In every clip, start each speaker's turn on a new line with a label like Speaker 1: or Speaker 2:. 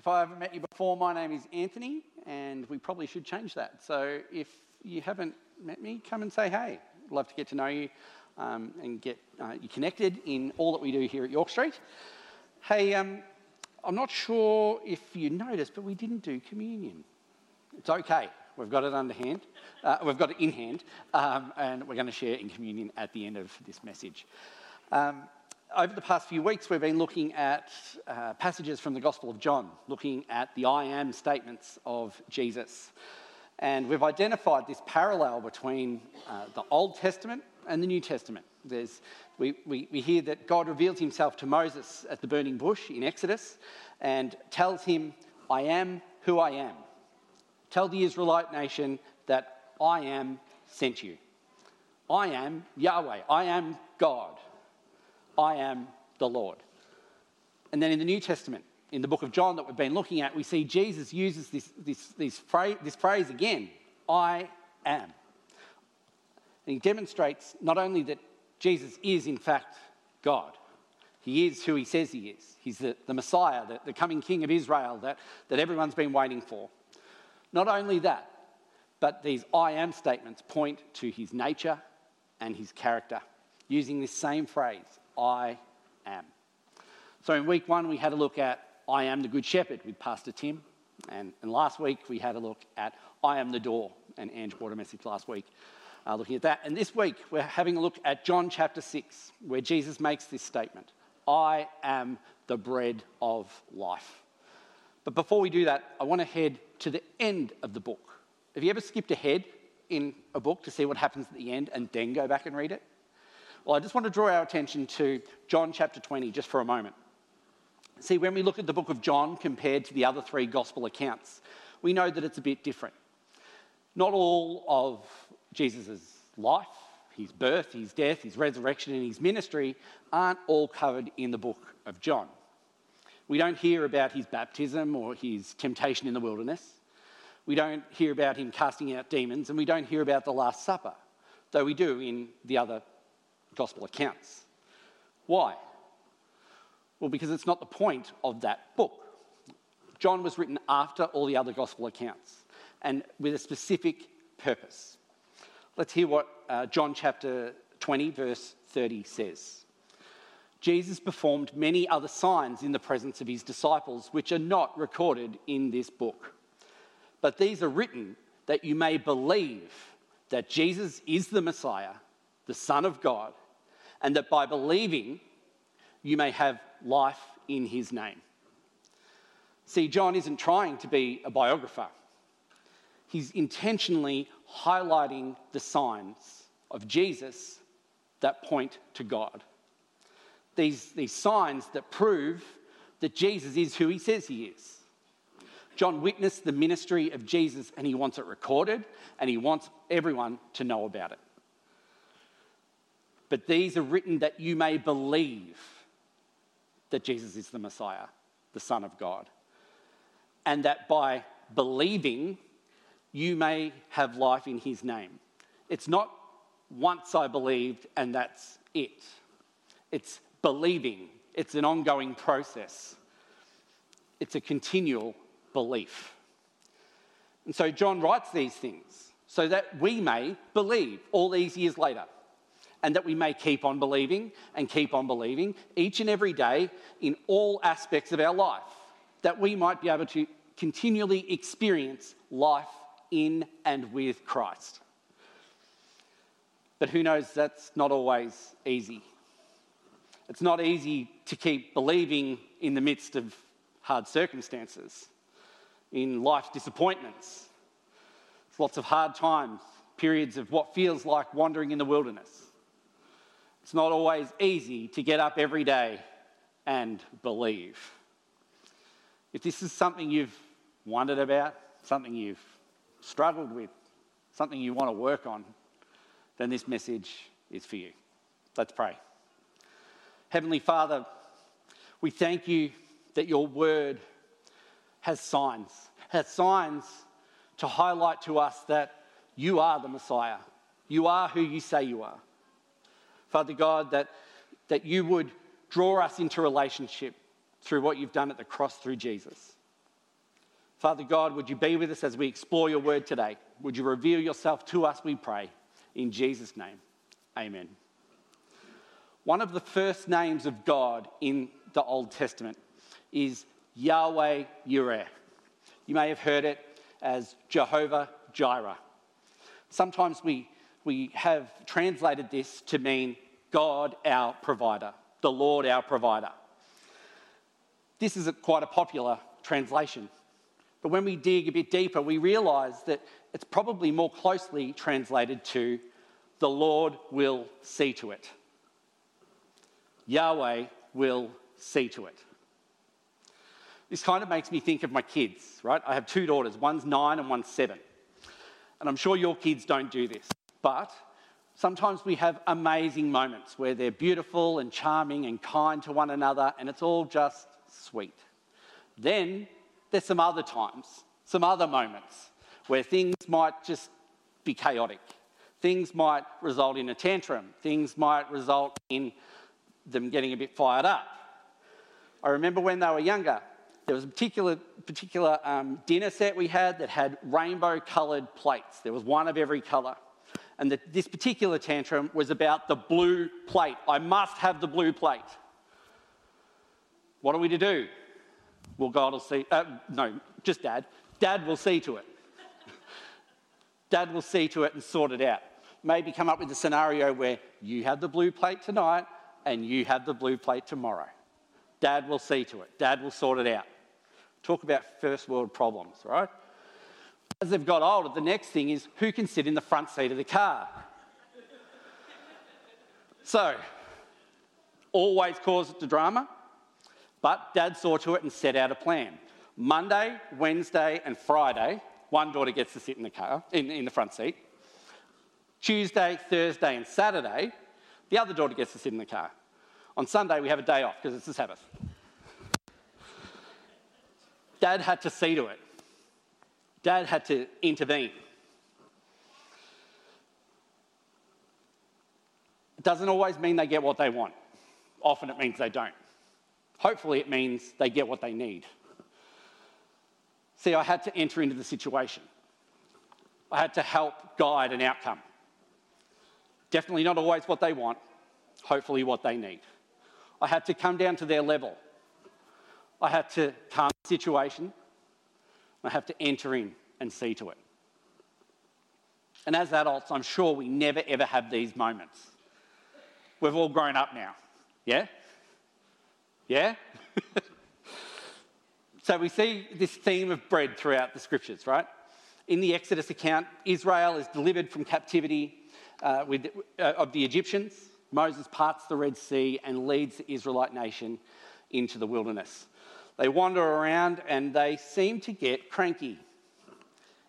Speaker 1: If I haven't met you before, my name is Anthony, and we probably should change that. So if you haven't met me, come and say hey. Love to get to know you um, and get uh, you connected in all that we do here at York Street. Hey, um, I'm not sure if you noticed, but we didn't do communion. It's okay. We've got it under hand. Uh, we've got it in hand, um, and we're going to share in communion at the end of this message. Um, over the past few weeks, we've been looking at uh, passages from the Gospel of John, looking at the I am statements of Jesus. And we've identified this parallel between uh, the Old Testament and the New Testament. There's, we, we, we hear that God reveals himself to Moses at the burning bush in Exodus and tells him, I am who I am. Tell the Israelite nation that I am sent you. I am Yahweh. I am God. I am the Lord. And then in the New Testament, in the book of John that we've been looking at, we see Jesus uses this, this, phrase, this phrase again I am. And he demonstrates not only that Jesus is, in fact, God, he is who he says he is. He's the, the Messiah, the, the coming King of Israel that, that everyone's been waiting for. Not only that, but these I am statements point to his nature and his character, using this same phrase I am. So in week one, we had a look at I am the Good Shepherd with Pastor Tim. And, and last week, we had a look at I am the door. And Ange brought a message last week uh, looking at that. And this week, we're having a look at John chapter 6, where Jesus makes this statement I am the bread of life. But before we do that, I want to head to the end of the book. Have you ever skipped ahead in a book to see what happens at the end and then go back and read it? Well, I just want to draw our attention to John chapter 20 just for a moment. See, when we look at the book of John compared to the other three gospel accounts, we know that it's a bit different. Not all of Jesus' life, his birth, his death, his resurrection, and his ministry aren't all covered in the book of John. We don't hear about his baptism or his temptation in the wilderness. We don't hear about him casting out demons, and we don't hear about the Last Supper, though we do in the other gospel accounts. Why? Well, because it's not the point of that book. John was written after all the other gospel accounts and with a specific purpose. Let's hear what uh, John chapter 20, verse 30 says. Jesus performed many other signs in the presence of his disciples, which are not recorded in this book. But these are written that you may believe that Jesus is the Messiah, the Son of God, and that by believing you may have life in his name. See, John isn't trying to be a biographer, he's intentionally highlighting the signs of Jesus that point to God. These, these signs that prove that Jesus is who he says he is. John witnessed the ministry of Jesus and he wants it recorded and he wants everyone to know about it. But these are written that you may believe that Jesus is the Messiah, the Son of God, and that by believing, you may have life in his name. It's not once I believed and that's it. It's believing, it's an ongoing process, it's a continual belief. And so John writes these things so that we may believe all these years later and that we may keep on believing and keep on believing each and every day in all aspects of our life, that we might be able to continually experience life in and with Christ. But who knows, that's not always easy. It's not easy to keep believing in the midst of hard circumstances, in life's disappointments. There's lots of hard times, periods of what feels like wandering in the wilderness. It's not always easy to get up every day and believe. If this is something you've wondered about, something you've struggled with, something you want to work on, then this message is for you. Let's pray. Heavenly Father, we thank you that your word has signs, has signs to highlight to us that you are the Messiah. You are who you say you are. Father God, that, that you would draw us into relationship through what you've done at the cross through Jesus. Father God, would you be with us as we explore your word today? Would you reveal yourself to us, we pray. In Jesus' name, amen. One of the first names of God in the Old Testament is Yahweh Yireh. You may have heard it as Jehovah Jireh. Sometimes we, we have translated this to mean God our provider, the Lord our provider. This is a, quite a popular translation. But when we dig a bit deeper, we realize that it's probably more closely translated to the Lord will see to it. Yahweh will see to it. This kind of makes me think of my kids, right? I have two daughters, one's nine and one's seven. And I'm sure your kids don't do this, but sometimes we have amazing moments where they're beautiful and charming and kind to one another, and it's all just sweet. Then there's some other times, some other moments where things might just be chaotic. Things might result in a tantrum. Things might result in them getting a bit fired up. I remember when they were younger, there was a particular, particular um, dinner set we had that had rainbow coloured plates. There was one of every colour. And the, this particular tantrum was about the blue plate. I must have the blue plate. What are we to do? Well, God will see. Uh, no, just dad. Dad will see to it. dad will see to it and sort it out. Maybe come up with a scenario where you have the blue plate tonight and you have the blue plate tomorrow. Dad will see to it. Dad will sort it out. Talk about first world problems, right? As they've got older, the next thing is who can sit in the front seat of the car? so, always cause the drama, but dad saw to it and set out a plan. Monday, Wednesday, and Friday, one daughter gets to sit in the car, in, in the front seat. Tuesday, Thursday, and Saturday, the other daughter gets to sit in the car. On Sunday, we have a day off because it's the Sabbath. Dad had to see to it. Dad had to intervene. It doesn't always mean they get what they want. Often it means they don't. Hopefully, it means they get what they need. See, I had to enter into the situation. I had to help guide an outcome. Definitely not always what they want, hopefully, what they need. I had to come down to their level. I had to calm the situation. I have to enter in and see to it. And as adults, I'm sure we never ever have these moments. We've all grown up now. Yeah? Yeah? so we see this theme of bread throughout the scriptures, right? In the Exodus account, Israel is delivered from captivity uh, with, uh, of the Egyptians. Moses parts the Red Sea and leads the Israelite nation into the wilderness. They wander around and they seem to get cranky.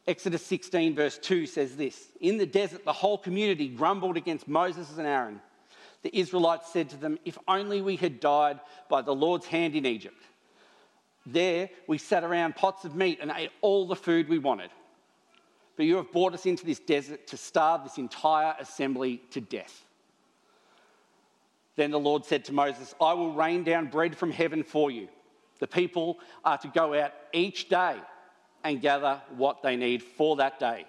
Speaker 1: Exodus 16, verse 2 says this In the desert, the whole community grumbled against Moses and Aaron. The Israelites said to them, If only we had died by the Lord's hand in Egypt. There we sat around pots of meat and ate all the food we wanted. But you have brought us into this desert to starve this entire assembly to death. Then the Lord said to Moses, I will rain down bread from heaven for you. The people are to go out each day and gather what they need for that day.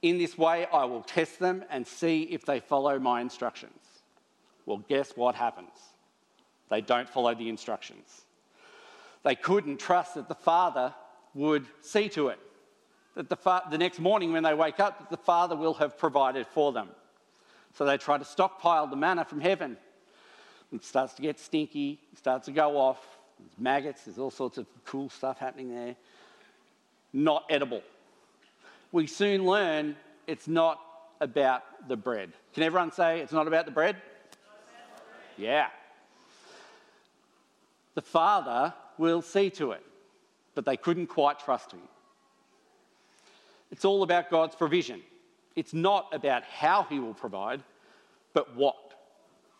Speaker 1: In this way, I will test them and see if they follow my instructions. Well, guess what happens? They don't follow the instructions. They couldn't trust that the Father would see to it, that the, fa- the next morning when they wake up, that the Father will have provided for them. So they try to stockpile the manna from heaven. It starts to get stinky, it starts to go off. There's maggots, there's all sorts of cool stuff happening there. Not edible. We soon learn it's not about the bread. Can everyone say it's not about the bread? Yeah. The Father will see to it, but they couldn't quite trust him. It's all about God's provision. It's not about how He will provide, but what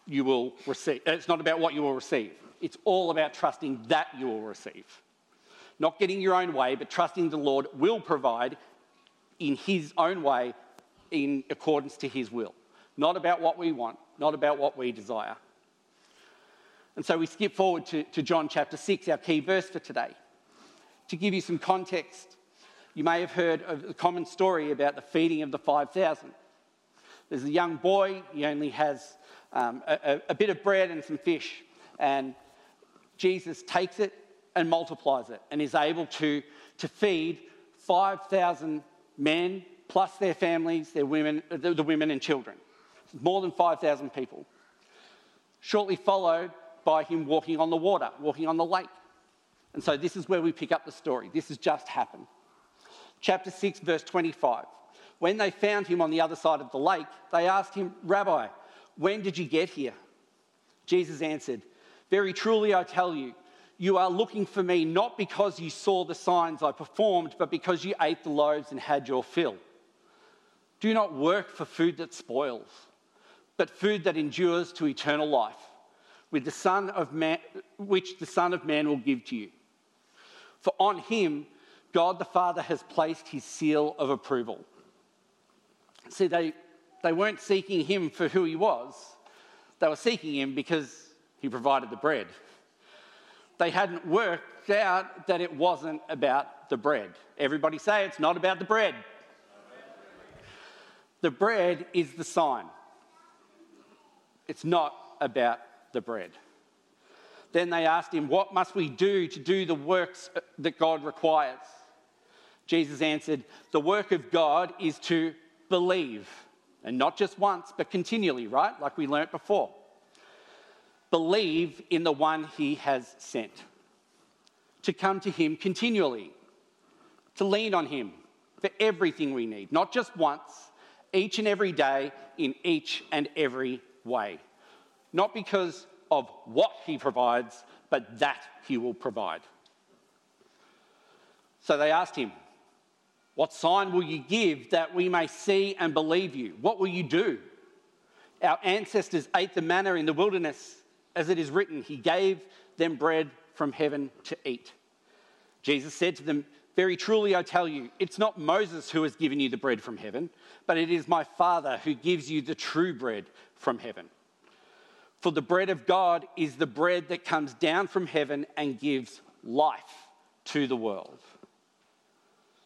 Speaker 1: you will receive. It's not about what you will receive. It's all about trusting that you will receive. Not getting your own way, but trusting the Lord will provide in His own way in accordance to His will. Not about what we want, not about what we desire. And so we skip forward to, to John chapter 6, our key verse for today. To give you some context, you may have heard of a common story about the feeding of the 5,000. There's a young boy, he only has um, a, a bit of bread and some fish, and Jesus takes it and multiplies it and is able to, to feed 5,000 men plus their families, their women, the, women and children. More than 5,000 people. Shortly followed by him walking on the water, walking on the lake. And so this is where we pick up the story. This has just happened. Chapter 6, verse 25. When they found him on the other side of the lake, they asked him, Rabbi, when did you get here? Jesus answered, Very truly I tell you, you are looking for me not because you saw the signs I performed, but because you ate the loaves and had your fill. Do not work for food that spoils, but food that endures to eternal life, with the Son of Man, which the Son of Man will give to you. For on him, God the Father has placed his seal of approval. See, they, they weren't seeking him for who he was, they were seeking him because he provided the bread they hadn't worked out that it wasn't about the bread. Everybody say it's not about the bread. The bread is the sign. It's not about the bread. Then they asked him, What must we do to do the works that God requires? Jesus answered, The work of God is to believe. And not just once, but continually, right? Like we learnt before believe in the one he has sent, to come to him continually, to lean on him for everything we need, not just once, each and every day, in each and every way. Not because of what he provides, but that he will provide. So they asked him, What sign will you give that we may see and believe you? What will you do? Our ancestors ate the manna in the wilderness as it is written, He gave them bread from heaven to eat. Jesus said to them, Very truly I tell you, it's not Moses who has given you the bread from heaven, but it is my Father who gives you the true bread from heaven. For the bread of God is the bread that comes down from heaven and gives life to the world.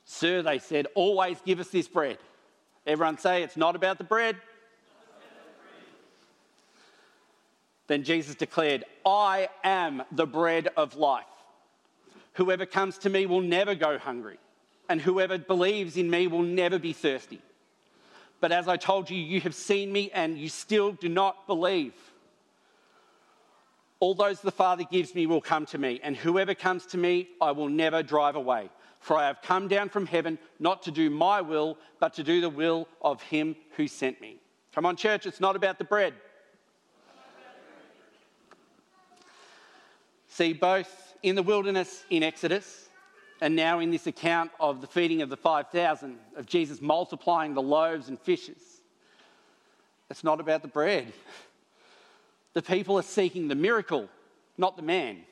Speaker 1: Sir, they said, always give us this bread. Everyone say, it's not about the bread, Then Jesus declared, I am the bread of life. Whoever comes to me will never go hungry, and whoever believes in me will never be thirsty. But as I told you, you have seen me and you still do not believe. All those the Father gives me will come to me, and whoever comes to me, I will never drive away. For I have come down from heaven not to do my will, but to do the will of him who sent me. Come on, church, it's not about the bread. See, both in the wilderness in Exodus and now in this account of the feeding of the 5,000, of Jesus multiplying the loaves and fishes, it's not about the bread. The people are seeking the miracle, not the man.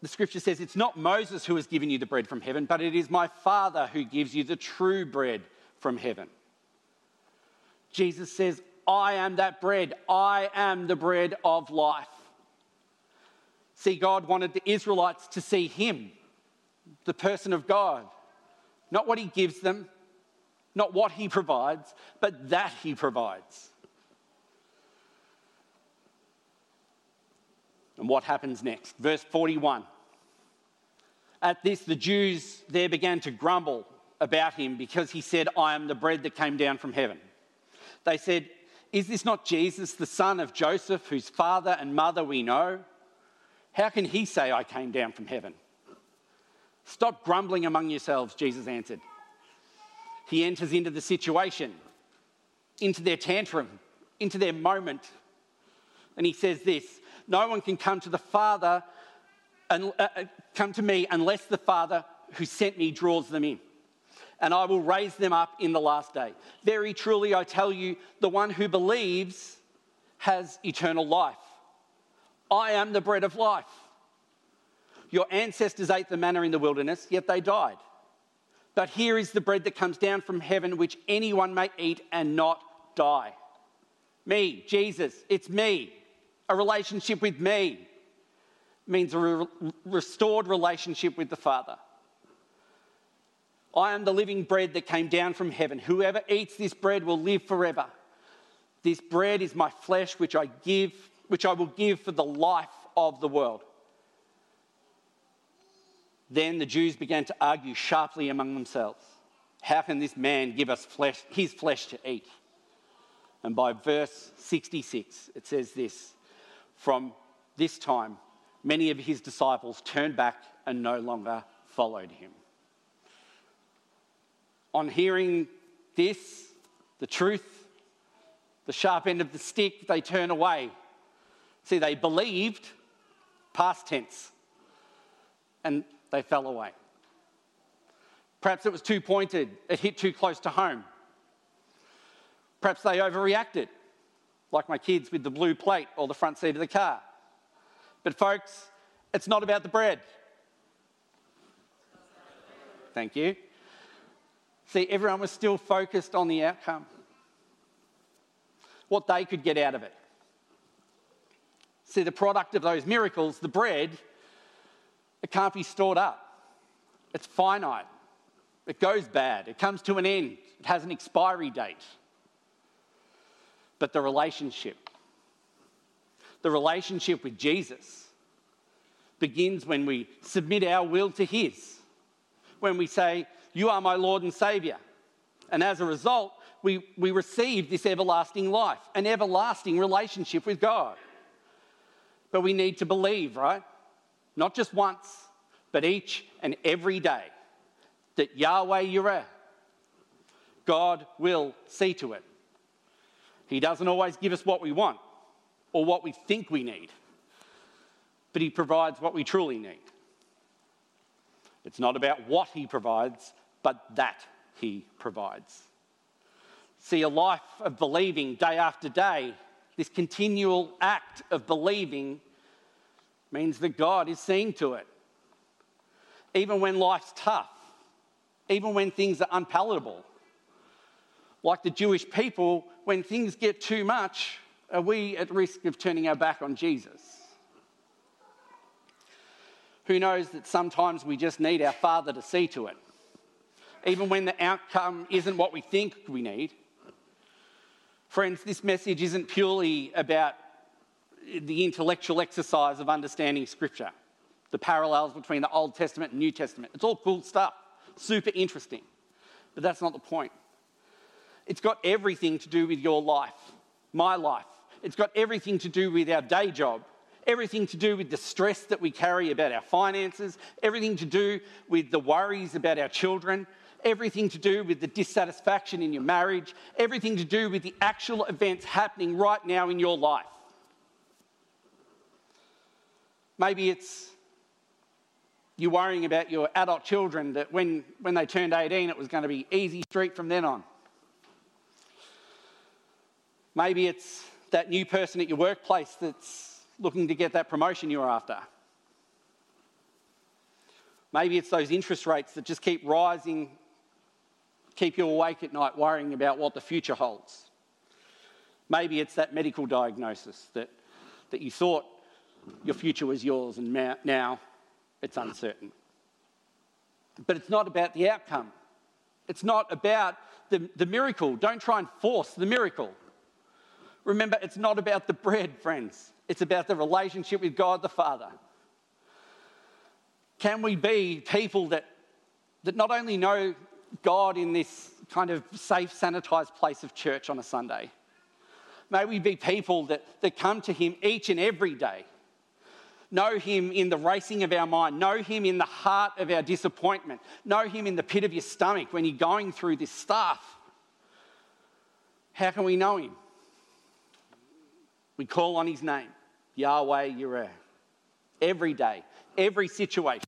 Speaker 1: The scripture says it's not Moses who has given you the bread from heaven, but it is my Father who gives you the true bread from heaven. Jesus says, I am that bread. I am the bread of life. See, God wanted the Israelites to see Him, the person of God, not what He gives them, not what He provides, but that He provides. And what happens next? Verse 41. At this, the Jews there began to grumble about him because he said, I am the bread that came down from heaven. They said, Is this not Jesus, the son of Joseph, whose father and mother we know? How can he say, I came down from heaven? Stop grumbling among yourselves, Jesus answered. He enters into the situation, into their tantrum, into their moment. And he says this No one can come to the Father and uh, uh, come to me unless the Father who sent me draws them in. And I will raise them up in the last day. Very truly, I tell you, the one who believes has eternal life. I am the bread of life. Your ancestors ate the manna in the wilderness, yet they died. But here is the bread that comes down from heaven, which anyone may eat and not die. Me, Jesus, it's me. A relationship with me means a re- restored relationship with the Father. I am the living bread that came down from heaven. Whoever eats this bread will live forever. This bread is my flesh, which I give, which I will give for the life of the world. Then the Jews began to argue sharply among themselves. How can this man give us flesh, his flesh to eat? And by verse 66, it says this From this time, many of his disciples turned back and no longer followed him. On hearing this, the truth, the sharp end of the stick, they turn away. See, they believed, past tense, and they fell away. Perhaps it was too pointed, it hit too close to home. Perhaps they overreacted, like my kids with the blue plate or the front seat of the car. But, folks, it's not about the bread. Thank you. See, everyone was still focused on the outcome, what they could get out of it. See, the product of those miracles, the bread, it can't be stored up. It's finite. It goes bad. It comes to an end. It has an expiry date but the relationship. The relationship with Jesus begins when we submit our will to His, when we say, You are my Lord and Saviour. And as a result, we, we receive this everlasting life, an everlasting relationship with God. But we need to believe, right? Not just once, but each and every day that Yahweh Yireh, God will see to it he doesn't always give us what we want or what we think we need, but He provides what we truly need. It's not about what He provides, but that He provides. See, a life of believing day after day, this continual act of believing, means that God is seeing to it. Even when life's tough, even when things are unpalatable, like the Jewish people, when things get too much, are we at risk of turning our back on Jesus? Who knows that sometimes we just need our Father to see to it, even when the outcome isn't what we think we need. Friends, this message isn't purely about the intellectual exercise of understanding Scripture, the parallels between the Old Testament and New Testament. It's all cool stuff, super interesting. But that's not the point. It's got everything to do with your life, my life. It's got everything to do with our day job, everything to do with the stress that we carry about our finances, everything to do with the worries about our children, everything to do with the dissatisfaction in your marriage, everything to do with the actual events happening right now in your life. Maybe it's you worrying about your adult children that when, when they turned 18, it was going to be easy street from then on. Maybe it's that new person at your workplace that's looking to get that promotion you're after. Maybe it's those interest rates that just keep rising, keep you awake at night worrying about what the future holds. Maybe it's that medical diagnosis that, that you thought your future was yours and now it's uncertain. But it's not about the outcome. It's not about the, the miracle. Don't try and force the miracle. Remember, it's not about the bread, friends, it's about the relationship with God the Father. Can we be people that, that not only know God in this kind of safe, sanitized place of church on a Sunday? May we be people that, that come to Him each and every day. Know Him in the racing of our mind. Know Him in the heart of our disappointment. Know Him in the pit of your stomach when you're going through this stuff. How can we know Him? We call on his name, Yahweh Yireh, every day, every situation.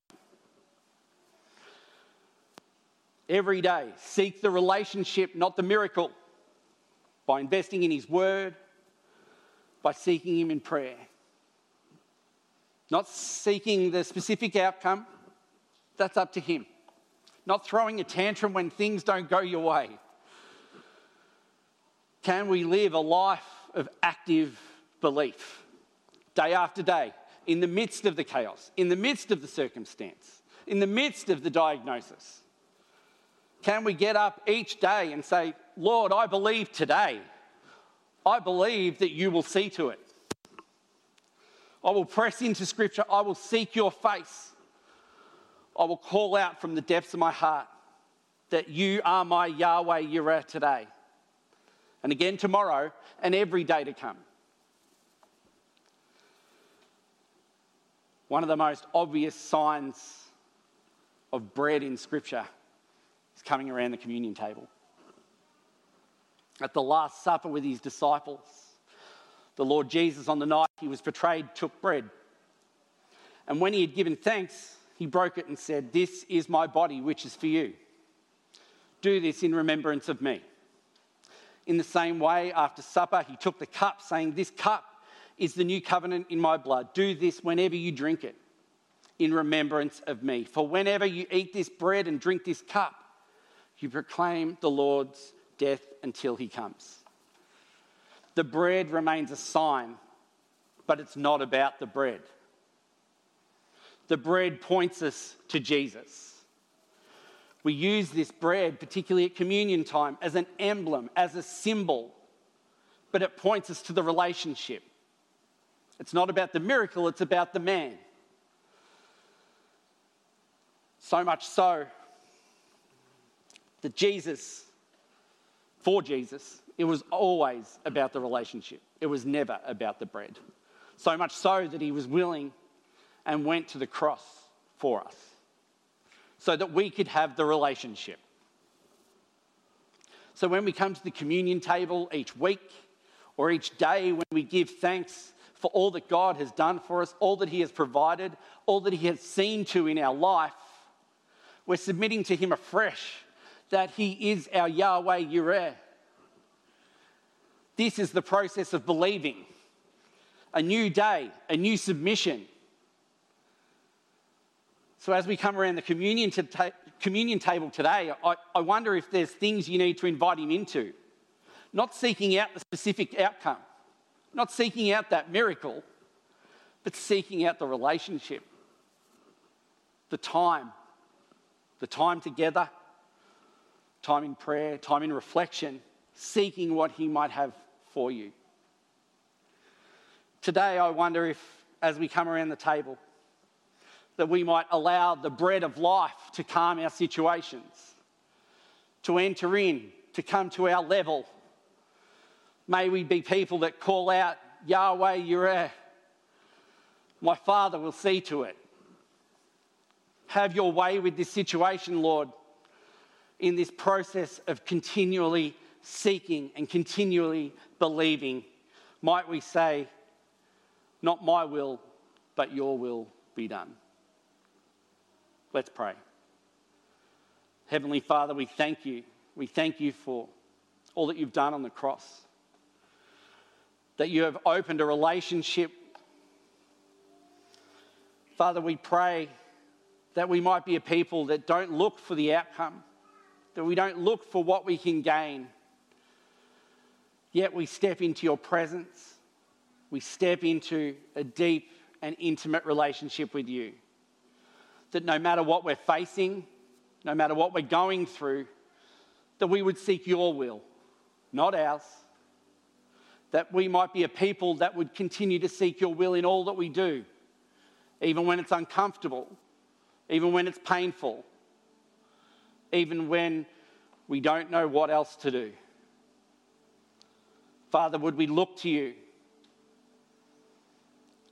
Speaker 1: Every day. Seek the relationship, not the miracle, by investing in His Word, by seeking Him in prayer. Not seeking the specific outcome, that's up to Him. Not throwing a tantrum when things don't go your way. Can we live a life of active belief day after day in the midst of the chaos, in the midst of the circumstance, in the midst of the diagnosis? Can we get up each day and say, Lord, I believe today. I believe that you will see to it. I will press into Scripture. I will seek your face. I will call out from the depths of my heart that you are my Yahweh Yireh today, and again tomorrow, and every day to come. One of the most obvious signs of bread in Scripture is coming around the communion table. At the Last Supper with his disciples, the Lord Jesus, on the night he was betrayed, took bread. And when he had given thanks, he broke it and said, This is my body, which is for you. Do this in remembrance of me. In the same way, after supper, he took the cup, saying, This cup is the new covenant in my blood. Do this whenever you drink it in remembrance of me. For whenever you eat this bread and drink this cup, you proclaim the Lord's death until he comes. The bread remains a sign, but it's not about the bread. The bread points us to Jesus. We use this bread, particularly at communion time, as an emblem, as a symbol, but it points us to the relationship. It's not about the miracle, it's about the man. So much so that Jesus, for Jesus, it was always about the relationship. It was never about the bread. So much so that he was willing and went to the cross for us so that we could have the relationship. So when we come to the communion table each week or each day, when we give thanks for all that God has done for us, all that He has provided, all that He has seen to in our life, we're submitting to Him afresh that He is our Yahweh Yireh. This is the process of believing. A new day, a new submission. So, as we come around the communion, ta- communion table today, I, I wonder if there's things you need to invite Him into. Not seeking out the specific outcome, not seeking out that miracle, but seeking out the relationship, the time, the time together, time in prayer, time in reflection, seeking what He might have for you. Today, I wonder if, as we come around the table, that we might allow the bread of life to calm our situations, to enter in, to come to our level. May we be people that call out, Yahweh Yireh. My Father will see to it. Have your way with this situation, Lord in this process of continually seeking and continually believing, might we say, Not my will, but your will be done. Let's pray. Heavenly Father, we thank you. We thank you for all that you've done on the cross, that you have opened a relationship. Father, we pray that we might be a people that don't look for the outcome that we don't look for what we can gain. Yet we step into your presence, we step into a deep and intimate relationship with you. That no matter what we're facing, no matter what we're going through, that we would seek your will, not ours. That we might be a people that would continue to seek your will in all that we do, even when it's uncomfortable, even when it's painful, even when we don't know what else to do. Father, would we look to you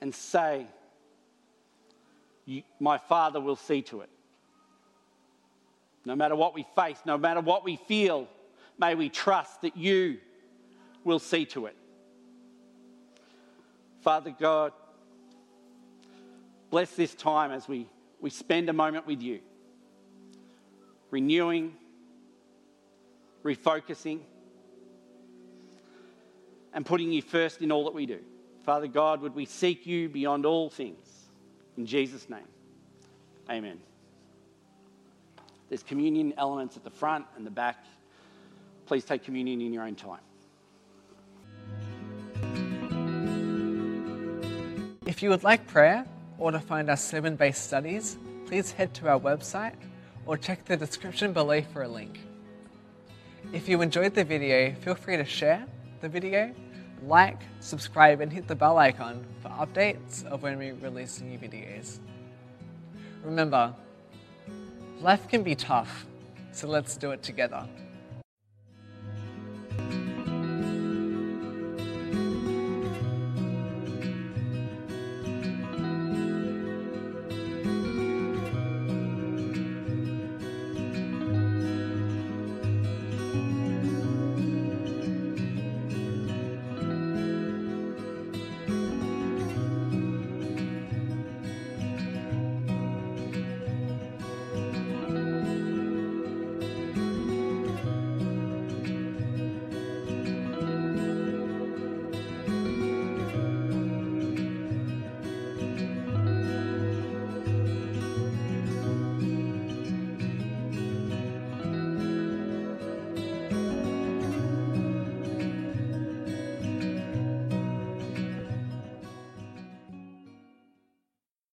Speaker 1: and say, My Father will see to it. No matter what we face, no matter what we feel, may we trust that you will see to it. Father God, bless this time as we, we spend a moment with you renewing, refocusing, and putting you first in all that we do. Father God, would we seek you beyond all things? In Jesus' name, amen. There's communion elements at the front and the back. Please take communion in your own time.
Speaker 2: If you would like prayer or to find our sermon based studies, please head to our website or check the description below for a link. If you enjoyed the video, feel free to share the video, like, subscribe, and hit the bell icon for updates of when we release new videos. Remember, life can be tough, so let's do it together.